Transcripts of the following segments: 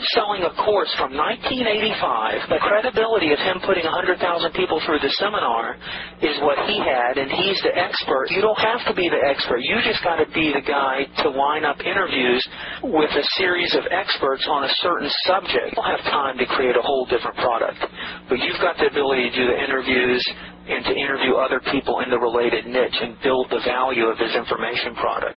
I'm selling a course from 1985. The credibility of him putting 100,000 people through the seminar is what he had, and he's the expert. You don't have to be the expert. You just got to be the guy to line up interviews with a series of experts on a certain subject. You don't have time to create a whole different product, but you've got the ability to do the interviews and to interview other people in the related niche and build the value of his information product.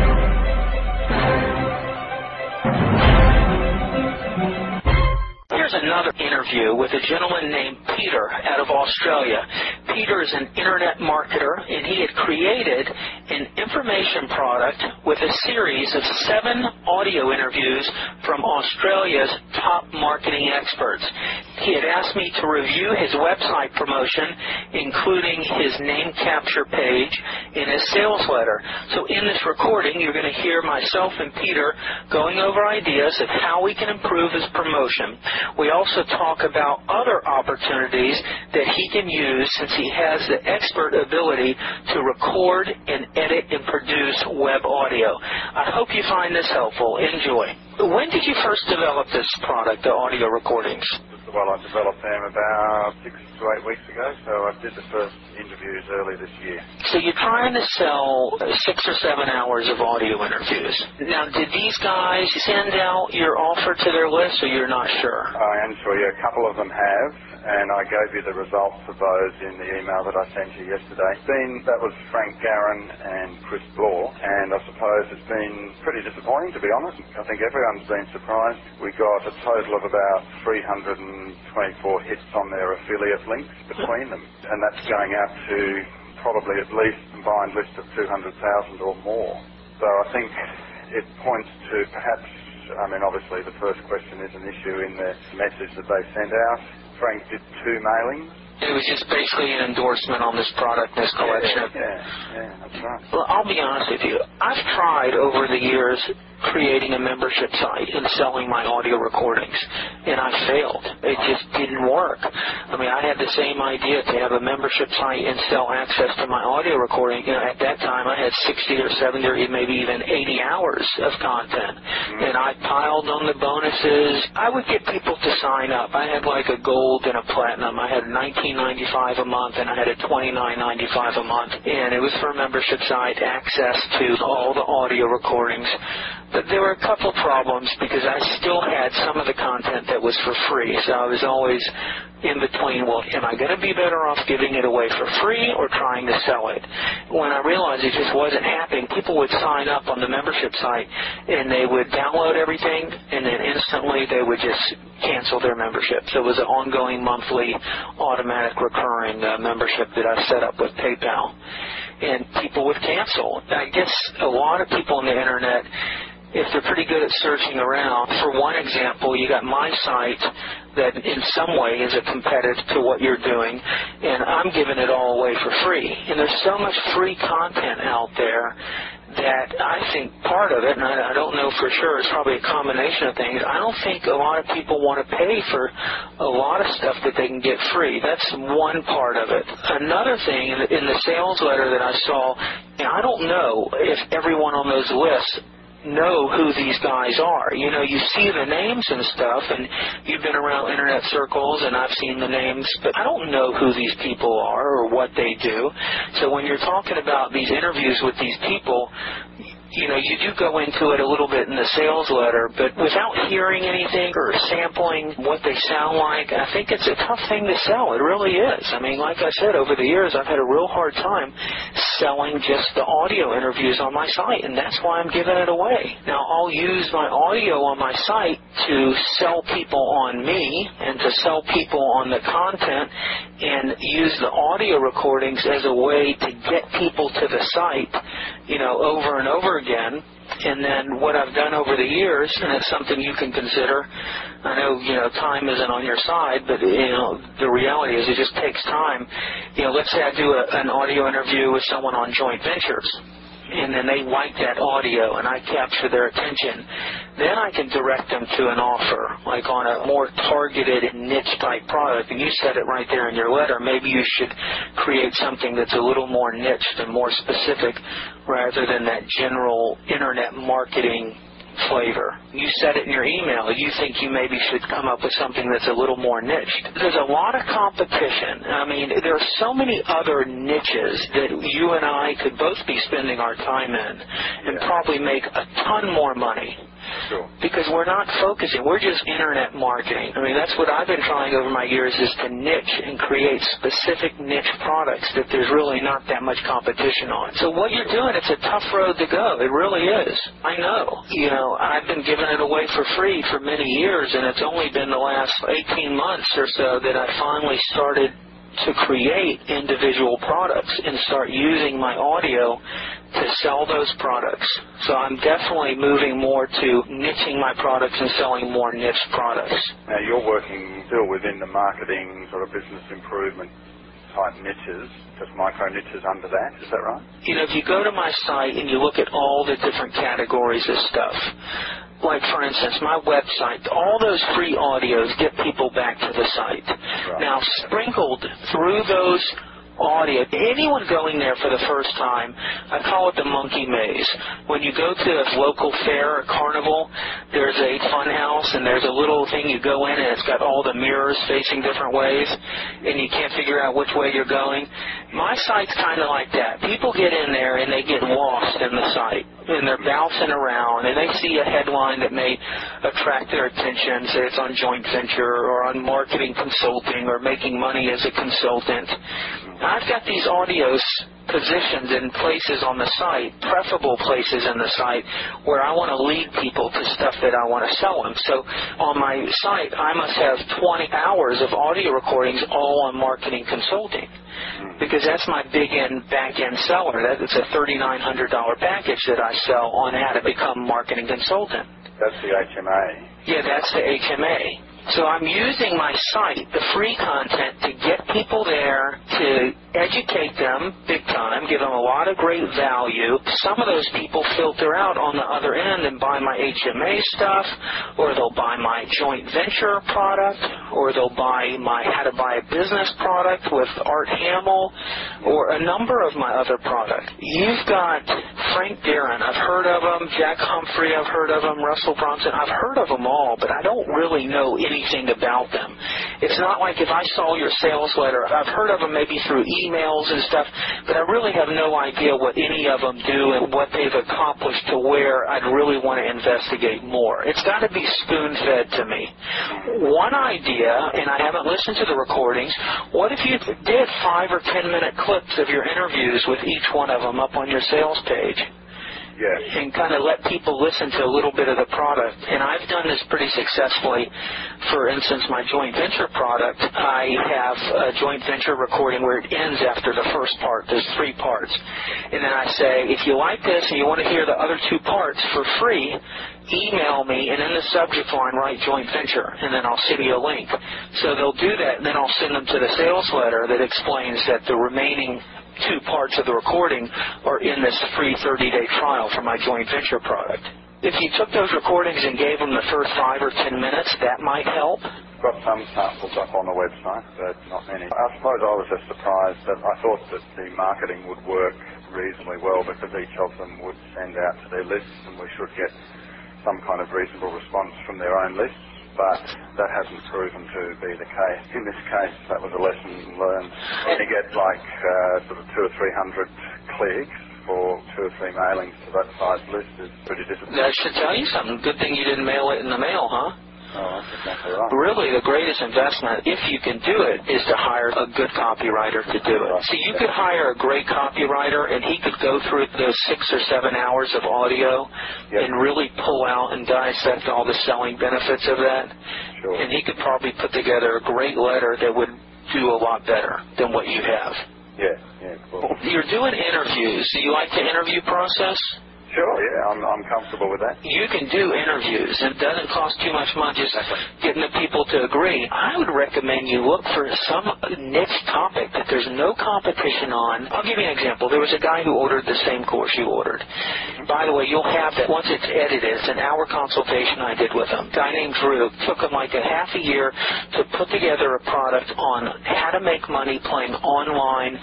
Here's another interview with a gentleman named Peter out of Australia. Peter is an internet marketer, and he had created an information product with a series of seven audio interviews from Australia's top marketing experts. He had asked me to review his website promotion, including his name capture page in his sales letter. So in this recording, you're going to hear myself and Peter going over ideas of how we can improve his promotion. We also talk about other opportunities that he can use since he has the expert ability to record and edit and produce web audio. I hope you find this helpful. Enjoy. When did you first develop this product, the audio recordings? Well, I developed them about six to eight weeks ago, so I did the first interviews early this year. So you're trying to sell six or seven hours of audio interviews. Now, did these guys send out your offer to their list, or you're not sure? I am sure, yeah, a couple of them have, and I gave you the results of those in the email that I sent you yesterday. Been, that was Frank Garon and Chris Law, and I suppose it's been pretty disappointing, to be honest. I think everyone's been surprised. We got a total of about 324 hits on their affiliate links between them, and that's going out to probably at least a combined list of 200,000 or more. So I think it points to perhaps, I mean, obviously the first question is an issue in the message that they sent out. Frank did two mailings. It was just basically an endorsement on this product, this collection. Yeah, yeah, yeah, that's right. Well, I'll be honest with you. I've tried over the years creating a membership site and selling my audio recordings, and I failed. It just didn't work. I mean, I had the same idea to have a membership site and sell access to my audio recording. You know, at that time, I had 60 or 70 or maybe even 80 hours of content, and I piled on the bonuses. I would get people to sign up. I had like a gold and a platinum. I had 19.95 a month, and I had a 29.95 a month, and it was for a membership site access to all the audio recordings there were a couple problems because I still had some of the content that was for free. So I was always in between, well, am I going to be better off giving it away for free or trying to sell it? When I realized it just wasn't happening, people would sign up on the membership site and they would download everything and then instantly they would just cancel their membership. So it was an ongoing monthly automatic recurring uh, membership that I set up with PayPal. And people would cancel. I guess a lot of people on the internet if they're pretty good at searching around. For one example, you got my site that in some way is a competitive to what you're doing, and I'm giving it all away for free. And there's so much free content out there that I think part of it, and I, don't know for sure, it's probably a combination of things. I don't think a lot of people want to pay for a lot of stuff that they can get free. That's one part of it. Another thing in the sales letter that I saw, and I don't know if everyone on those lists know who these guys are. You know, you see the names and stuff, and you've been around internet circles, and I've seen the names, but I don't know who these people are or what they do. So when you're talking about these interviews with these people, you know, you do go into it a little bit in the sales letter, but without hearing anything or sampling what they sound like, I think it's a tough thing to sell. It really is. I mean, like I said, over the years, I've had a real hard time selling just the audio interviews on my site, and that's why I'm giving it away. Now, I'll use my audio on my site to sell people on me and to sell people on the content and use the audio recordings as a way to get people to the site, you know, over and over again. And then what I've done over the years, and it's something you can consider. I know you know time isn't on your side, but you know the reality is it just takes time. You know, let's say I do a, an audio interview with someone on joint ventures and then they like that audio and I capture their attention, then I can direct them to an offer, like on a more targeted and niche type product. And you said it right there in your letter. Maybe you should create something that's a little more niche and more specific rather than that general internet marketing flavor. You said it in your email. You think you maybe should come up with something that's a little more niched. There's a lot of competition. I mean, there are so many other niches that you and I could both be spending our time in and Yeah. probably make a ton more money Sure. because we're not focusing. We're just internet marketing. I mean, that's what I've been trying over my years is to niche and create specific niche products that there's really not that much competition on. So what you're doing, it's a tough road to go. It really is. I know. You know, I've been giving it away for free for many years, and it's only been the last 18 months or so that I finally started to create individual products and start using my audio to sell those products. So I'm definitely moving more to niching my products and selling more niche products. Now you're working still within the marketing sort of business improvement type niches, just micro niches under that. Is that right? You know, if you go to my site and you look at all the different categories of stuff, like for instance, my website, all those free audios get people back to the site. Now, sprinkled through those audio, anyone going there for the first time, I call it the monkey maze. When you go to a local fair or carnival, there's a fun house and there's a little thing you go in and it's got all the mirrors facing different ways and you can't figure out which way you're going. My site's kind of like that. People get in there and they get lost in the site and they're bouncing around and they see a headline that may attract their attention, say it's on joint venture or on marketing consulting or making money as a consultant. I've got these audios positioned in places on the site, preferable places in the site, where I want to lead people to stuff that I want to sell them. So on my site, I must have 20 hours of audio recordings all on marketing consulting hmm. because that's my big end back end seller. That's a $3,900 package that I sell on how to become a marketing consultant. That's the HMA. Yeah, that's the HMA. So I'm using my site, the free content, to get people there, to educate them big time, give them a lot of great value. Some of those people filter out on the other end and buy my HMA stuff, or they'll buy my joint venture product, or they'll buy my how to buy a business product with Art Hamill, or a number of my other products. You've got Frank Garon, I've heard of him, Jack Humphrey, I've heard of him, Russell Brunson, I've heard of them all, but I don't really know anything about them. It's not like if I saw your sales letter, I've heard of them maybe through emails and stuff, but I really have no idea what any of them do and what they've accomplished to where I'd really want to investigate more. It's got to be spoon fed to me. One idea, and I haven't listened to the recordings, what if you did five or ten minute clips of your interviews with each one of them up on your sales page? Yes. and kind of let people listen to a little bit of the product. And I've done this pretty successfully. For instance, my joint venture product, I have a joint venture recording where it ends after the first part. There's three parts. And then I say, if you like this and you want to hear the other two parts for free, email me and in the subject line write joint venture and then I'll send you a link. So they'll do that and then I'll send them to the sales letter that explains that the remaining two parts of the recording are in this free 30-day trial for my joint venture product. If you took those recordings and gave them the first five or ten minutes, that might help. Got some samples up on the website, but not many. I suppose I was just surprised that I thought that the marketing would work reasonably well because each of them would send out to their lists and we should get some kind of reasonable response from their own lists. But that hasn't proven to be the case. In this case, that was a lesson learned. When you get like uh, sort of two or three hundred clicks for two or three mailings to that size list is pretty disappointing. That should tell you something. Good thing you didn't mail it in the mail, huh? Oh, exactly right. Really, the greatest investment, if you can do it, is to hire a good copywriter to do it. See, you could hire a great copywriter, and he could go through those six or seven hours of audio Yep. and really pull out and dissect all the selling benefits of that. Sure. And he could probably put together a great letter that would do a lot better than what you have. Yeah, yeah, cool. You're doing interviews. Do you like the interview process? Sure, yeah, I'm, I'm comfortable with that. you can do interviews. It doesn't cost too much money just getting the people to agree. I would recommend you look for some niche topic that there's no competition on. I'll give you an example. There was a guy who ordered the same course you ordered. By the way, you'll have that once it's edited. It's an hour consultation I did with him. A guy named Drew took him like a half a year to put together a product on how to make money playing online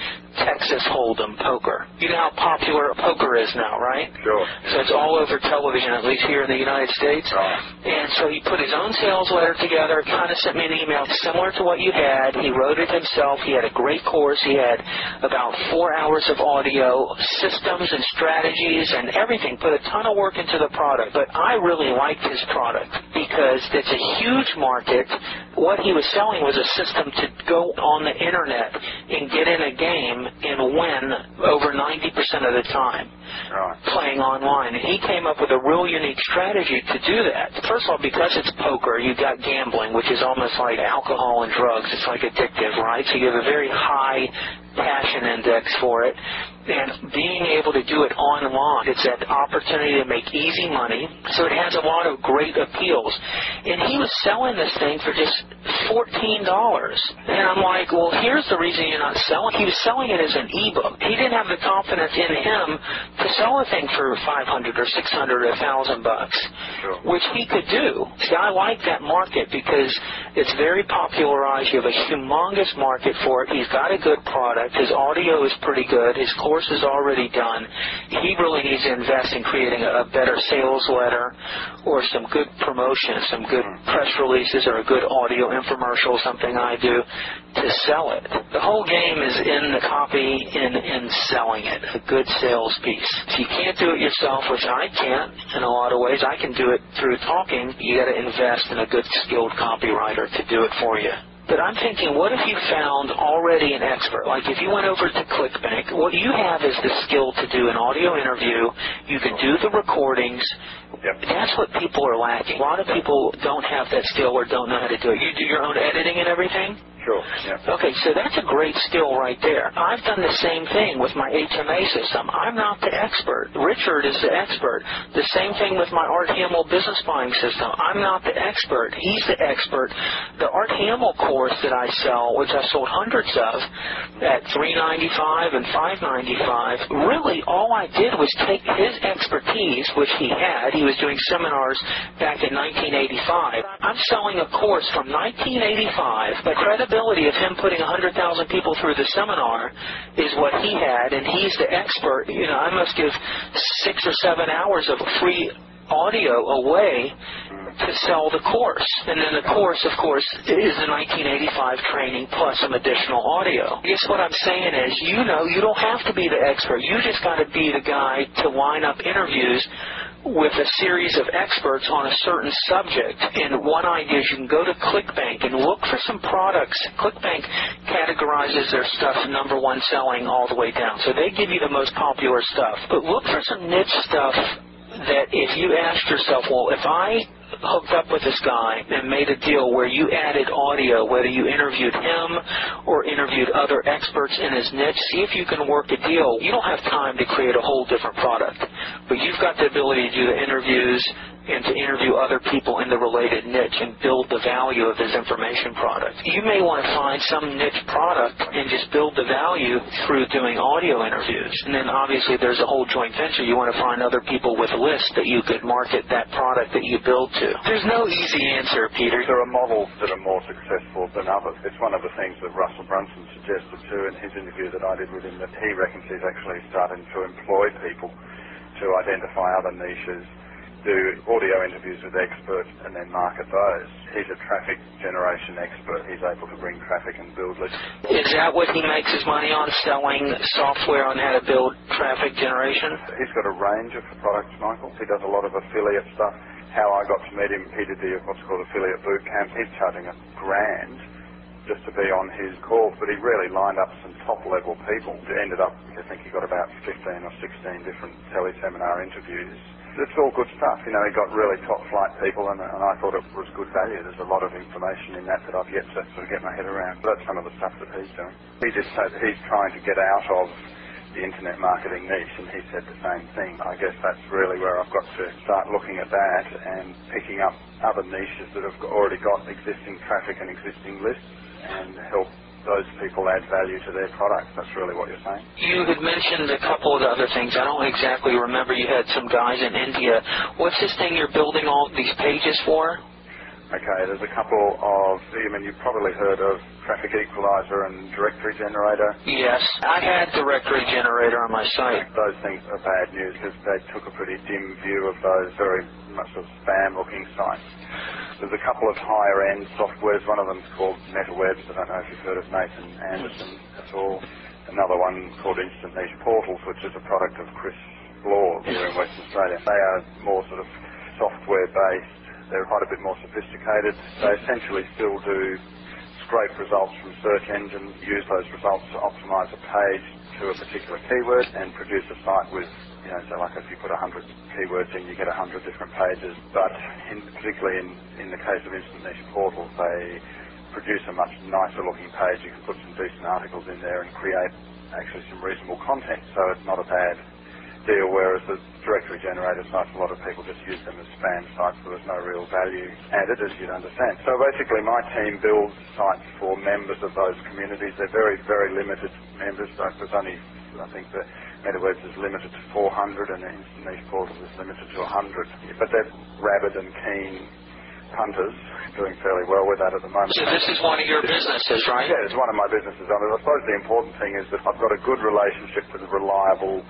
Texas Hold'em poker. You know how popular poker is now, right? Sure. So it's all over television, at least here in the United States. Right. And so he put his own sales letter together, kind of sent me an email similar to what you had. He wrote it himself. He had a great course. He had about four hours of audio, systems and strategies and everything. Put a ton of work into the product. But I really liked his product because it's a huge market. What he was selling was a system to go on the internet and get in a game and win over 90% of the time Right. playing online. And he came up with a real unique strategy to do that. First of all, because it's poker, you got gambling, which is almost like alcohol and drugs. It's like addictive, right? So you have a very high passion index for it. And being able to do it online, it's that opportunity to make easy money. So it has a lot of great appeals. And he was selling this thing for just $14. And I'm like, well, here's the reason you're not selling. He was selling it as an ebook. He didn't have the confidence in him to sell a thing for 500 or 600 or a 1000 bucks, Sure. which he could do. See, I like that market because it's very popularized. You have a humongous market for it. He's got a good product. His audio is pretty good. His course is already done. He really needs to invest in creating a, a better sales letter or some good promotion, some good hmm. press releases or a good audio infomercial, something I do to sell it. The whole game is in the copy and in selling it, a good sales piece. If you can't do it yourself, which I can't in a lot of ways, I can do it through talking. You got to invest in a good skilled copywriter to do it for you. But I'm thinking, what if you found already an expert? Like if you went over to ClickBank, what you have is the skill to do an audio interview. You can do the recordings. Yep. That's what people are lacking. A lot of people don't have that skill or don't know how to do it. You do your own editing and everything? Sure. Yeah. Okay, so that's a great skill right there. I've done the same thing with my HMA system. I'm not the expert. Richard is the expert. The same thing with my Art Hamill business buying system. I'm not the expert. He's the expert. The Art Hamill course that I sell, which I sold hundreds of at $3.95 and $5.95, really all I did was take his expertise, which he had. He was doing seminars back in 1985. I'm selling a course from 1985. The credibility of him putting 100,000 people through the seminar is what he had, and he's the expert. You know, I must give six or seven hours of free audio away to sell the course. And then the course, of course, is the 1985 training plus some additional audio. I guess what I'm saying is, you know, you don't have to be the expert. You just got to be the guy to line up interviews with a series of experts on a certain subject. And one idea is you can go to ClickBank and look for some products. ClickBank categorizes their stuff number one selling all the way down. So they give you the most popular stuff. But look for some niche stuff that if you asked yourself, well, if I hooked up with this guy and made a deal where you added audio, whether you interviewed him or interviewed other experts in his niche, see if you can work a deal. You don't have time to create a whole different product, but you've got the ability to do the interviews and to interview other people in the related niche and build the value of his information product. You may want to find some niche product and just build the value through doing audio interviews. And then obviously there's a whole joint venture. You want to find other people with lists that you could market that product that you build to. There's no easy answer, Peter. There are models that are more successful than others. It's one of the things that Russell Brunson suggested too in his interview that I did with him that he reckons he's actually starting to employ people to identify other niches, do audio interviews with experts and then market those. He's a traffic generation expert. He's able to bring traffic and build lists. Is that what he makes his money on, selling software on how to build traffic generation? He's got a range of products, Michael. He does a lot of affiliate stuff. How I got to meet him, he did the what's called affiliate boot camp. He's charging a grand just to be on his calls, but he really lined up some top level people. It ended up, I think he got about 15 or 16 different teleseminar interviews. It's all good stuff. You know, he got really top flight people, and, and I thought it was good value. There's a lot of information in that that I've yet to sort of get my head around. But that's some of the stuff that he's doing. He say that he's trying to get out of the internet marketing niche, and he said the same thing. I guess that's really where I've got to start looking at that and picking up other niches that have already got existing traffic and existing lists and help those people add value to their products. That's really what you're saying. You had mentioned a couple of other things. I don't exactly remember. You had some guys in India. What's this thing you're building all these pages for? Okay, there's a couple of, I mean, you've probably heard of Traffic Equalizer and Directory Generator. Yes, I had Directory Generator on my site. Those things are bad news because they took a pretty dim view of those very much of spam-looking sites. There's a couple of higher-end softwares. One of them's called MetaWebs. I don't know if you've heard of Nathan Anderson at all. Another one called Instant Niche Portals, which is a product of Chris Law here in Western Australia. They are more sort of software-based they're quite a bit more sophisticated. They essentially still do scrape results from search engines, use those results to optimize a page to a particular keyword and produce a site with, you know, so like if you put 100 keywords in, you get 100 different pages. But in, particularly in, in the case of Instant Niche Portals, they produce a much nicer looking page. You can put some decent articles in there and create actually some reasonable content. So it's not a bad deal, whereas the directory generator sites, a lot of people just use them as spam sites, so there's no real value added, as you'd understand. So basically, my team builds sites for members of those communities. They're very, very limited members. Like there's only, I think, the MetaWebs is limited to 400, and the Instant Niche Portals is limited to 100. But they're rabid and keen punters doing fairly well with that at the moment. So this is one of your businesses, right? Yeah, it's one of my businesses. I, mean, I suppose the important thing is that I've got a good relationship with a reliable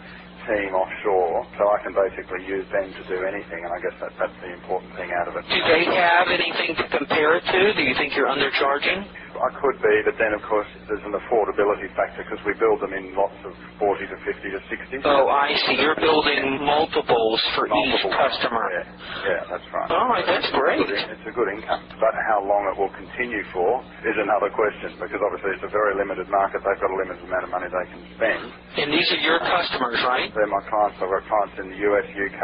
team offshore, so I can basically use them to do anything, and I guess that, that's the important thing out of it. Do they have anything to compare it to? Do you think you're undercharging? I could be, but then of course there's an affordability factor because we build them in lots of 40 to 50 to 60. Oh, I see. You're building multiples for Multiple. each customer. Yeah, yeah, that's right. All right, that's great. It's a, good, it's a good income, but how long it will continue for is another question because obviously it's a very limited market. They've got a limited amount of money they can spend. And these are your customers, right? They're my clients. I've got clients in the US, UK,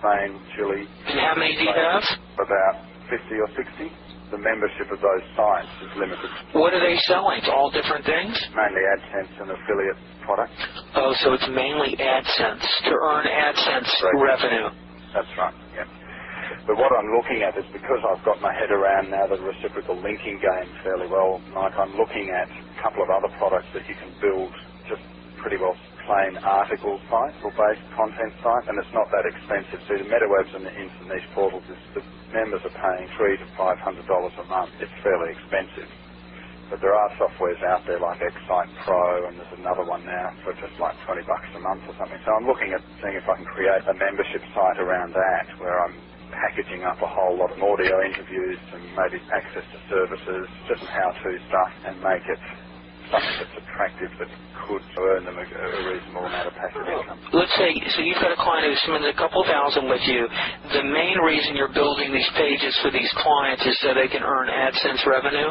Spain, Chile. And how many do you have? About 50 or 60 the membership of those sites is limited. What are they selling? All different things? Mainly AdSense and affiliate products. Oh, so it's mainly AdSense to earn AdSense Right. revenue. That's right, yeah. But what I'm looking at is because I've got my head around now the reciprocal linking game fairly well, Mike, I'm looking at a couple of other products that you can build just pretty well plain article sites or based content sites, and it's not that expensive. So the MetaWebs and the Niche Portals, is the members are paying three to five hundred dollars a month. It's fairly expensive. But there are softwares out there like Excite Pro, and there's another one now for just like 20 bucks a month or something. So I'm looking at seeing if I can create a membership site around that where I'm packaging up a whole lot of audio interviews and maybe access to services, just how-to stuff, and make it something that's attractive that could earn them a, a reasonable amount of passive income. Let's say, so you've got a client who's spending a couple thousand with you. The main reason you're building these pages for these clients is so they can earn AdSense revenue.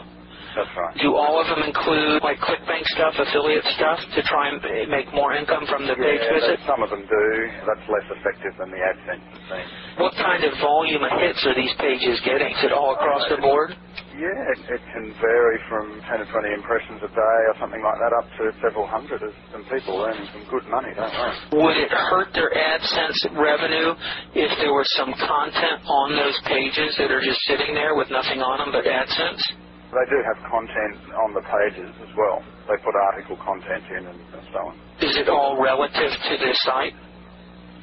That's right. Do all of them include like ClickBank stuff, affiliate stuff to try and make more income from the page visit? some of them do. That's less effective than the AdSense thing. What kind of volume of hits are these pages getting? Is it all across the board? Yeah, it, it can vary from 10 to 20 impressions a day or something like that up to several hundred. Some people earning some good money, don't they? Would it hurt their AdSense revenue if there was some content on those pages that are just sitting there with nothing on them but AdSense? They do have content on the pages as well. They put article content in and, and so on. Is it all relative to their site?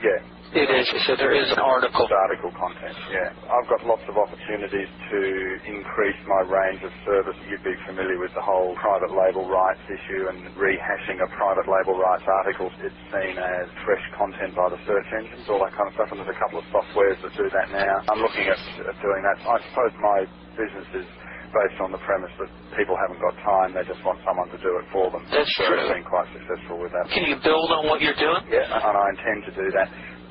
Yeah, It is. So there is an article. Article content, yeah. I've got lots of opportunities to increase my range of service. You'd be familiar with the whole private label rights issue and rehashing a private label rights article. It's seen as fresh content by the search engines, all that kind of stuff. And there's a couple of softwares that do that now. I'm looking at, at doing that. I suppose my business is based on the premise that people haven't got time, they just want someone to do it for them. That's so true. I've been quite successful with that. Can you build on what you're doing? Yeah, and I intend to do that.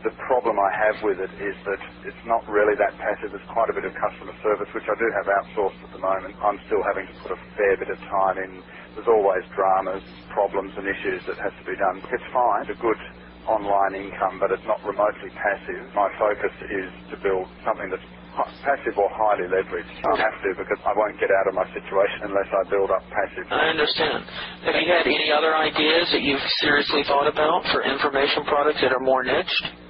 The problem I have with it is that it's not really that passive. There's quite a bit of customer service, which I do have outsourced at the moment. I'm still having to put a fair bit of time in. There's always dramas, problems and issues that has to be done. It's fine. It's a good online income, but it's not remotely passive. My focus is to build something that's passive or highly leveraged. I have to because I won't get out of my situation unless I build up passive. I understand. Have you had any other ideas that you've seriously thought about for information products that are more niched?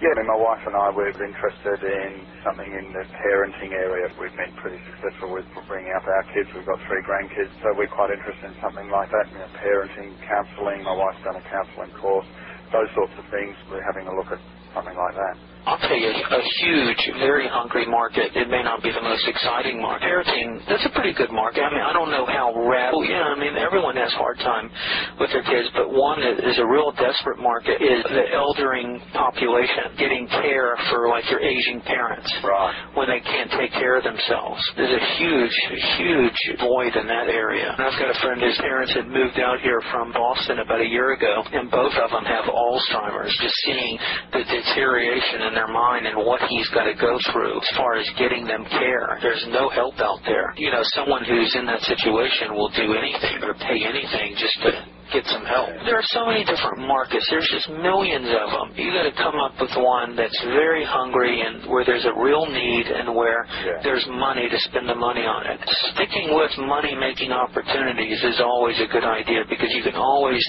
Yeah, I mean, my wife and I were interested in something in the parenting area. We've been pretty successful with bringing up our kids. We've got three grandkids, so we're quite interested in something like that. You know, parenting, counselling. My wife's done a counselling course. Those sorts of things. We're having a look at something like that. I'll tell you, a huge, very hungry market. It may not be the most exciting market. Parenting, that's a pretty good market. I mean, I don't know how radical. Yeah, I mean, everyone has a hard time with their kids, but one that is a real desperate market is the eldering population getting care for like your aging parents Right. when they can't take care of themselves. There's a huge, huge void in that area. And I've got a friend whose parents had moved out here from Boston about a year ago, and both of them have Alzheimer's. Just seeing the deterioration in their mind and what he's got to go through as far as getting them care. There's no help out there. You know, someone who's in that situation will do anything or pay anything just to get some help. There are so many different markets. There's just millions of them. You got to come up with one that's very hungry and where there's a real need and where Yeah. there's money to spend the money on it. Sticking with money-making opportunities is always a good idea because you can always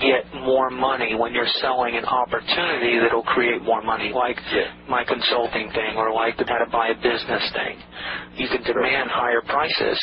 get more money when you're selling an opportunity that'll create more money, like Yeah. my consulting thing or like the how to buy a business thing. You can demand higher prices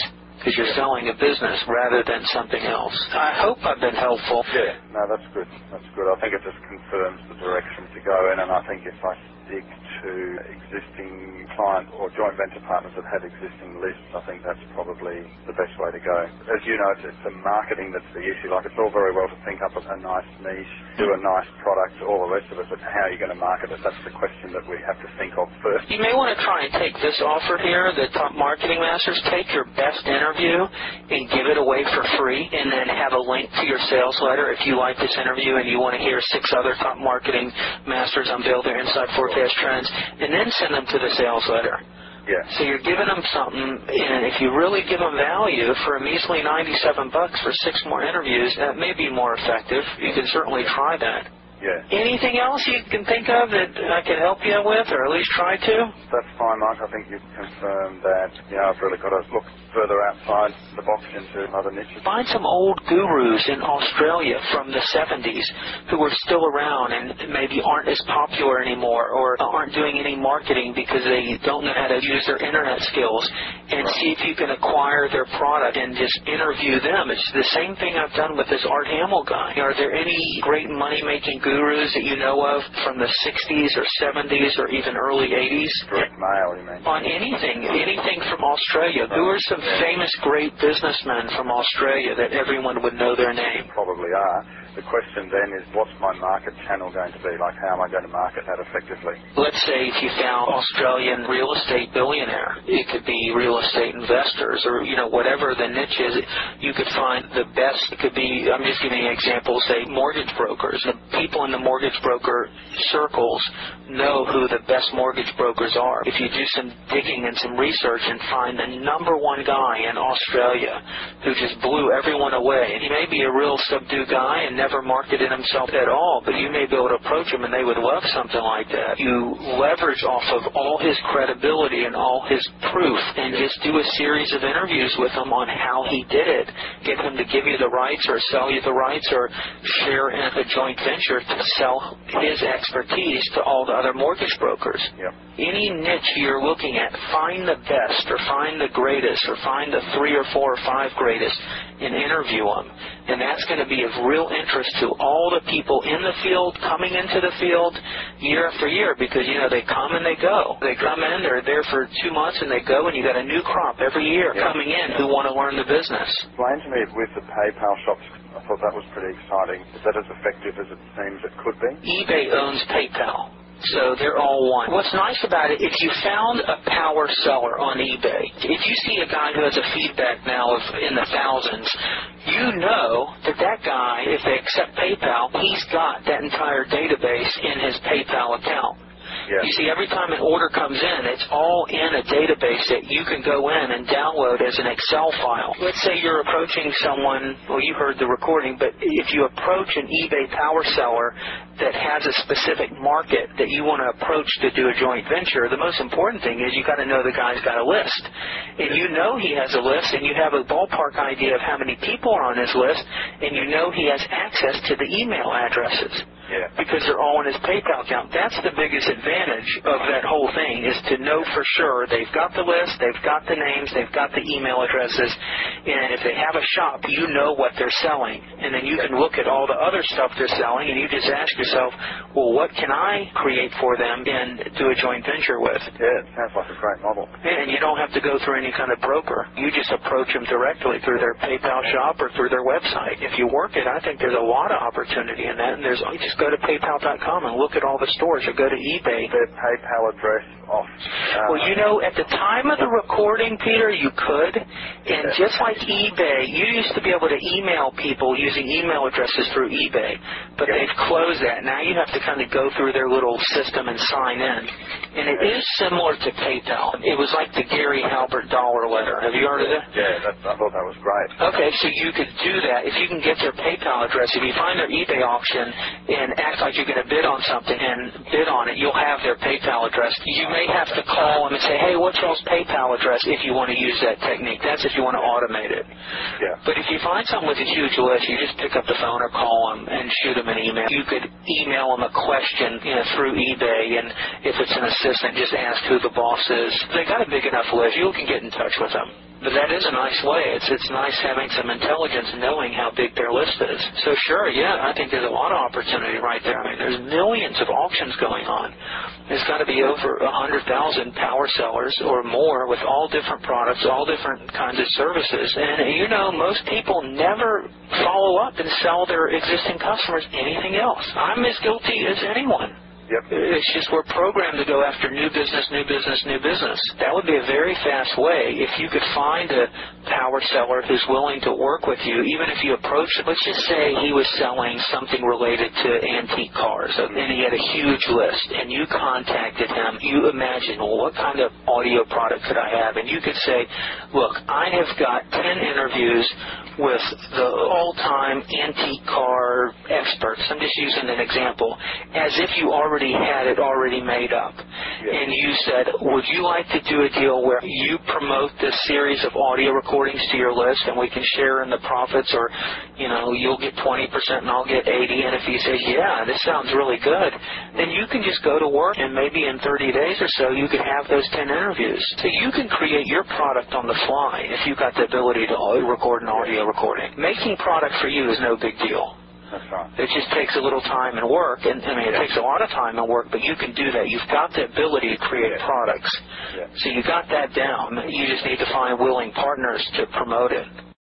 because you're selling a business rather than something else. I hope I've been helpful. Yeah, no, that's good. That's good. I think it just confirms the direction to go in, and I think if I stick to existing client or joint venture partners that have existing lists, I think that's probably the best way to go. As you know, it's, the marketing that's the issue. Like, it's all very well to think up a nice niche, do a nice product, all the rest of it, but how are you going to market it? That's the question that we have to think of first. You may want to try and take this offer here, the top marketing masters. Take your best interview and give it away for free, and then have a link to your sales letter if you like this interview and you want to hear six other top marketing masters unveil their inside forecast trends, and then send them to the sales letter. Yeah. So you're giving them something, and if you really give them value for a measly 97 bucks for six more interviews, that may be more effective. You can certainly try that. Yeah. Anything else you can think of that I could help you with, or at least try to? That's fine, Mike. I think you've confirmed that, you know, I've really got to look further outside the box into other niches. Find some old gurus in Australia from the 70s who are still around and maybe aren't as popular anymore or aren't doing any marketing because they don't know how to use their internet skills and see if you can acquire their product and just interview them. It's the same thing I've done with this Art Hamill guy. Are there any great money making gurus that you know of from the 60s or 70s or even early 80s? Direct mail, you mean? on anything, anything from Australia. Who are some famous great businessmen from Australia that everyone would know their name? Probably are. The question then is, what's my market channel going to be? Like, how am I going to market that effectively? Let's say if you found Australian real estate billionaire, it could be real estate investors or you know whatever the niche is. You could find the best. It could be. I'm just giving an example. Say mortgage brokers. The people in the mortgage broker circles know who the best mortgage brokers are. If you do some digging and some research and find the number one guy in Australia who just blew everyone away, and he may be a real subdued guy and never marketed in himself at all, but you may be able to approach him and they would love something like that. You leverage off of all his credibility and all his proof and just do a series of interviews with him on how he did it. Get him to give you the rights or sell you the rights or share in a joint venture to sell his expertise to all the other mortgage brokers Yep. any niche you're looking at, find the best or find the greatest or find the three or four or five greatest and interview them And that's going to be of real interest to all the people in the field, coming into the field year after year, because, you know, they come and they go. They come in, they're there for two months, and they go, and you got a new crop every year Yeah. coming in who want to learn the business. Explain to me with the PayPal shops. I thought that was pretty exciting. Is that as effective as it seems it could be? eBay owns PayPal. So they're all one. What's nice about it, if you found a power seller on eBay, if you see a guy who has a feedback now of in the thousands, you know that that guy, if they accept PayPal, he's got that entire database in his PayPal account. Yeah. You see, every time an order comes in, it's all in a database that you can go in and download as an Excel file. Let's say you're approaching someone, well, you heard the recording, but if you approach an eBay power seller that has a specific market that you want to approach to do a joint venture, the most important thing is you got to know the guy's got a list. And you know he has a list, and you have a ballpark idea of how many people are on his list, and you know he has access to the email addresses Yeah. because they're all in his PayPal account. That's the biggest advantage of that whole thing is to know for sure they've got the list, they've got the names, they've got the email addresses, and if they have a shop, you know what they're selling. And then you can look at all the other stuff they're selling and you just ask yourself, well, what can I create for them and do a joint venture with? Yeah, it sounds like a great model. And you don't have to go through any kind of broker. You just approach them directly through their PayPal shop or through their website. If you work it, I think there's a lot of opportunity in that. And there's just go to PayPal.com and look at all the stores, or go to eBay. Their PayPal address off. Uh, Well, you know, at the time of the recording, Peter, you could. And just like eBay, you used to be able to email people using email addresses through eBay. But Yeah. they've closed that. Now you have to kind of go through their little system and sign in. And it is similar to PayPal. It was like the Gary Halbert dollar letter. Have you heard of it? yeah, that, I thought that was great. Okay, so you could do that. If you can get their PayPal address, if you find their eBay auction and act like you're going to bid on something and bid on it, you'll have their PayPal address. You may have to call them and say, hey, what's y'all's PayPal address if you want to use that technique. That's if you want to automate it. Yeah. But if you find someone with a huge list, you just pick up the phone or call them and shoot them an email. You could email them a question you know, through eBay, and if it's an assistant, just ask who the boss is. They got a big enough list, you can get in touch with them. But that is a nice way. It's it's nice having some intelligence knowing how big their list is. So sure, yeah, I think there's a lot of opportunity right there. I mean, there's millions of auctions going on. There's got to be over a hundred thousand power sellers or more with all different products, all different kinds of services. And you know, most people never follow up and sell their existing customers anything else. I'm as guilty as anyone. Yep. It's just we're programmed to go after new business, new business, new business. That would be a very fast way if you could find a power seller who's willing to work with you, even if you approach it. Let's just say he was selling something related to antique cars, and he had a huge list, and you contacted him. You imagine, well, what kind of audio product could I have? And you could say, look, I have got 10 interviews with the all-time antique car experts. I'm just using an example, as if you already had it already made up. And you said, would you like to do a deal where you promote this series of audio recordings to your list and we can share in the profits or, you know, you'll get 20% and I'll get 80 and if he says, yeah, this sounds really good, then you can just go to work and maybe in 30 days or so you can have those 10 interviews. So you can create your product on the fly if you've got the ability to record an audio recording. Making product for you is no big deal. Right. It just takes a little time and work, and I mean, it takes a lot of time and work, but you can do that. You've got the ability to create products. Yeah. So you got that down. You just need to find willing partners to promote it.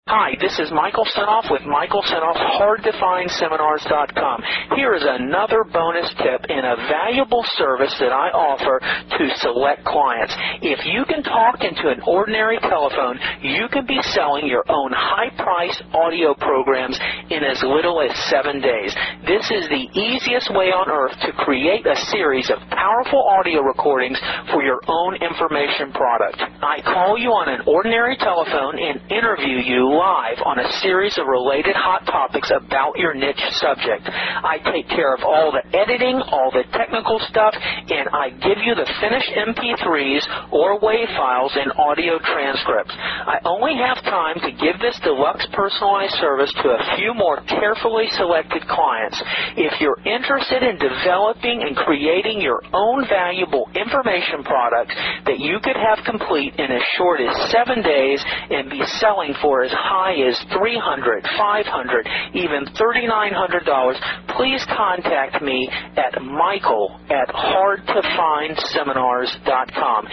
Hi, this is Michael Senoff with Michael Senoff, HardToFindSeminars.com. Here is another bonus tip and a valuable service that I offer to select clients. If you can talk into an ordinary telephone, you can be selling your own high-priced audio programs in as little as seven days. This is the easiest way on earth to create a series of powerful audio recordings for your own information product. I call you on an ordinary telephone and interview you live on a series of related hot topics about your niche subject. I take care of all the editing, all the technical stuff, and I give you the finished MP3s or WAV files and audio transcripts. I only have time to give this deluxe personalized service to a few more carefully selected clients. If you're interested in developing and creating your own valuable information product that you could have complete in as short as seven days and be selling for as high as $300, $500, even $3,900, please contact me at michael at hardtofindseminars.com.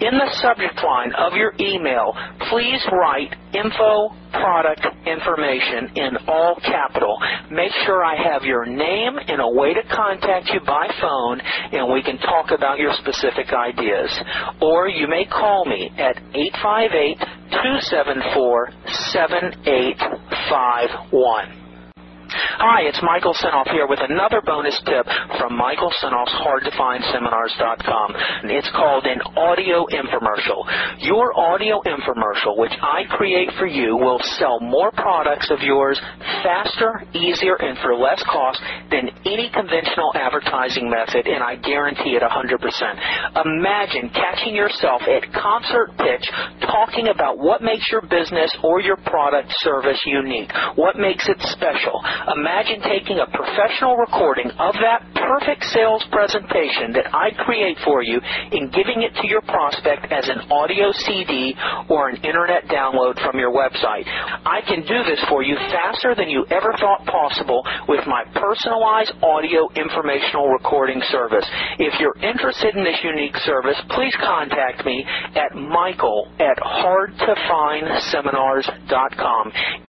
In the subject line of your email, please write info product information in all capital. Make sure I have your name and a way to contact you by phone and we can talk about your specific ideas. Or you may call me at 858 274 7851. Hi, it's Michael Senoff here with another bonus tip from Michael Senoff's HardToFindSeminars.com. It's called an audio infomercial. Your audio infomercial, which I create for you, will sell more products of yours faster, easier, and for less cost than any conventional advertising method, and I guarantee it 100%. Imagine catching yourself at concert pitch talking about what makes your business or your product service unique, what makes it special. Imagine taking a professional recording of that perfect sales presentation that I create for you and giving it to your prospect as an audio CD or an internet download from your website. I can do this for you faster than you ever thought possible with my personalized audio informational recording service. If you're interested in this unique service, please contact me at michael at hardtofindseminars.com.